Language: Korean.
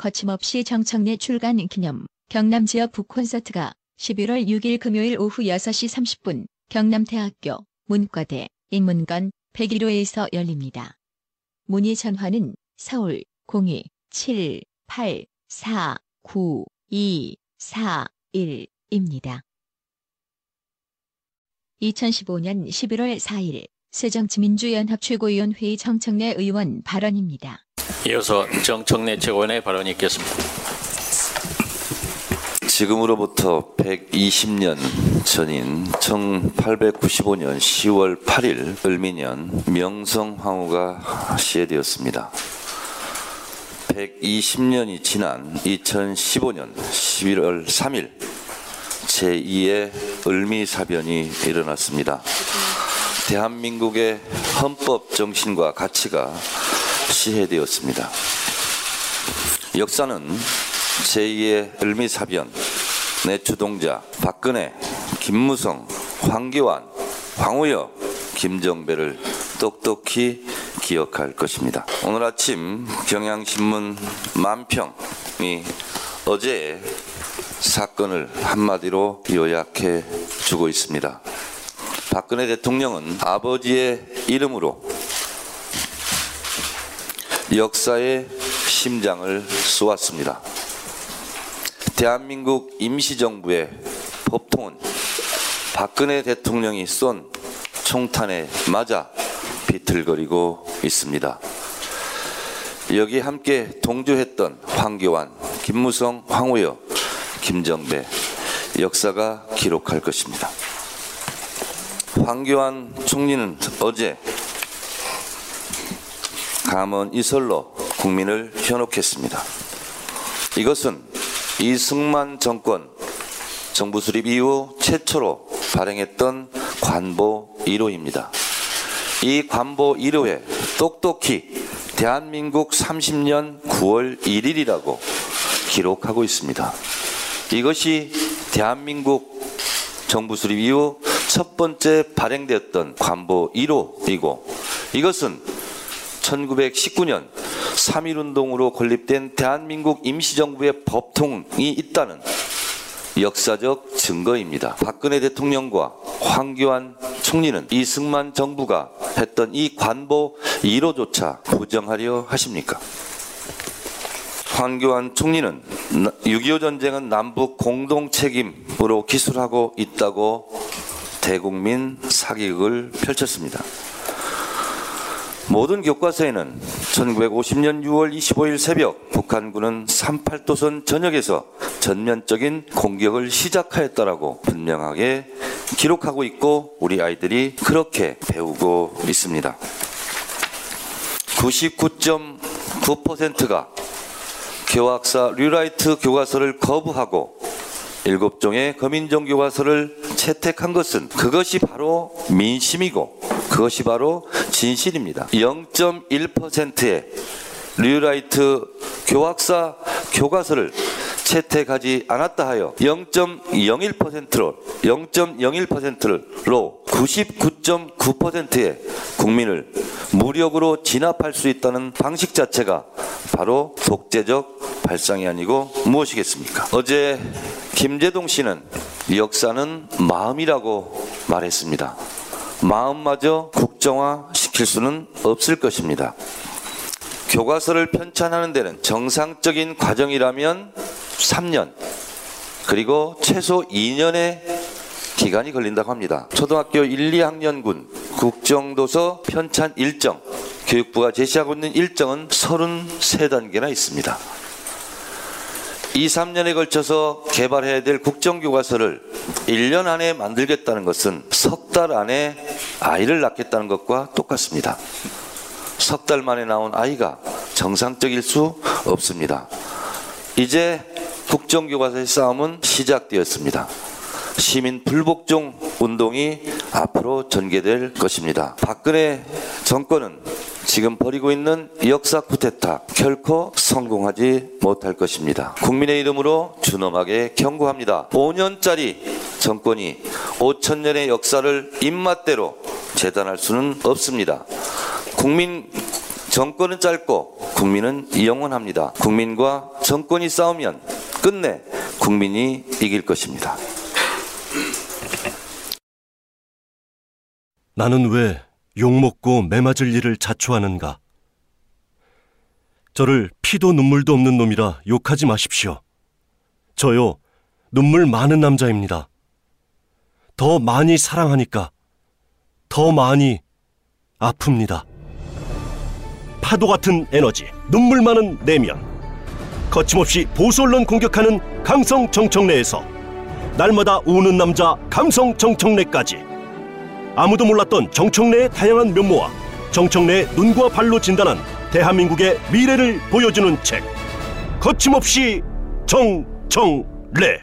거침없이 정청래 출간 기념 경남 지역 북콘서트가 11월 6일 금요일 오후 6시 30분 경남대학교 문과대 인문관 101호에서 열립니다. 문의 전화는 서울 02-784-9-2-4-1입니다. 2015년 11월 4일 새정치민주연합 최고위원회의 정청래 의원 발언입니다. 이어서 정청래 최고위원의 발언이 있겠습니다. 지금으로부터 120년 전인 1895년 10월 8일 을미년 명성황후가 시해되었습니다. 120년이 지난 2015년 11월 3일 제2의 을미사변이 일어났습니다. 대한민국의 헌법 정신과 가치가 시해되었습니다. 역사는 제2의 을미사변 내 주동자 박근혜, 김무성, 황교안, 황우여, 김정배를 똑똑히 기억할 것입니다. 오늘 아침 경향신문 만평이 어제 사건을 한마디로 요약해 주고 있습니다. 박근혜 대통령은 아버지의 이름으로 역사의 심장을 쏘았습니다. 대한민국 임시정부의 법통은 박근혜 대통령이 쏜 총탄에 맞아 비틀거리고 있습니다. 여기 함께 동조했던 황교안, 김무성, 황우여, 김정배 역사가 기록할 것입니다. 황교안 총리는 어제 감언 이설로 국민을 현혹했습니다. 이것은 이승만 정권 정부 수립 이후 최초로 발행했던 관보 1호입니다. 이 관보 1호에 똑똑히 대한민국 30년 9월 1일이라고 기록하고 있습니다. 이것이 대한민국 정부 수립 이후 첫 번째 발행되었던 관보 1호이고 이것은 1919년 3.1운동으로 건립된 대한민국 임시정부의 법통이 있다는 역사적 증거입니다. 박근혜 대통령과 황교안 총리는 이승만 정부가 했던 이 관보 1호조차 부정하려 하십니까? 황교안 총리는 6.25 전쟁은 남북 공동 책임으로 기술하고 있다고 대국민 사기극을 펼쳤습니다. 모든 교과서에는 1950년 6월 25일 새벽 북한군은 38도선 전역에서 전면적인 공격을 시작하였다라고 분명하게 기록하고 있고 우리 아이들이 그렇게 배우고 있습니다. 99.9%가 교학사 류라이트 교과서를 거부하고 일곱 종의 거민정 교과서를 채택한 것은 그것이 바로 민심이고 그것이 바로 진실입니다. 0.1%의 류라이트 교학사 교과서를 채택하지 않았다 하여 0.01%로 0.01%로 99.9%의 국민을 무력으로 진압할 수 있다는 방식 자체가 바로 독재적 발상이 아니고 무엇이겠습니까? 어제 김재동 씨는 역사는 마음이라고 말했습니다. 마음마저 국정화 시킬 수는 없을 것입니다. 교과서를 편찬하는 데는 정상적인 과정이라면 3년 그리고 최소 2년의 기간이 걸린다고 합니다. 초등학교 1, 2학년군 국정도서 편찬 일정 교육부가 제시하고 있는 일정은 33단계나 있습니다. 2, 3년에 걸쳐서 개발해야 될 국정교과서를 1년 안에 만들겠다는 것은 석 달 안에 아이를 낳겠다는 것과 똑같습니다. 석 달 만에 나온 아이가 정상적일 수 없습니다. 이제 국정교과서의 싸움은 시작되었습니다. 시민 불복종 운동이 앞으로 전개될 것입니다. 박근혜 정권은 지금 벌이고 있는 역사 쿠데타 결코 성공하지 못할 것입니다. 국민의 이름으로 준엄하게 경고합니다. 5년짜리 정권이 5천 년의 역사를 입맛대로 재단할 수는 없습니다. 국민 정권은 짧고 국민은 영원합니다. 국민과 정권이 싸우면 끝내 국민이 이길 것입니다. 나는 왜 욕먹고 매맞을 일을 자초하는가? 저를 피도 눈물도 없는 놈이라 욕하지 마십시오. 저요, 눈물 많은 남자입니다. 더 많이 사랑하니까 더 많이 아픕니다. 파도 같은 에너지, 눈물 많은 내면. 거침없이 보수 언론 공격하는 강성 정청래에서 날마다 우는 남자 감성 정청래까지 아무도 몰랐던 정청래의 다양한 면모와 정청래의 눈과 발로 진단한 대한민국의 미래를 보여주는 책 거침없이 정청래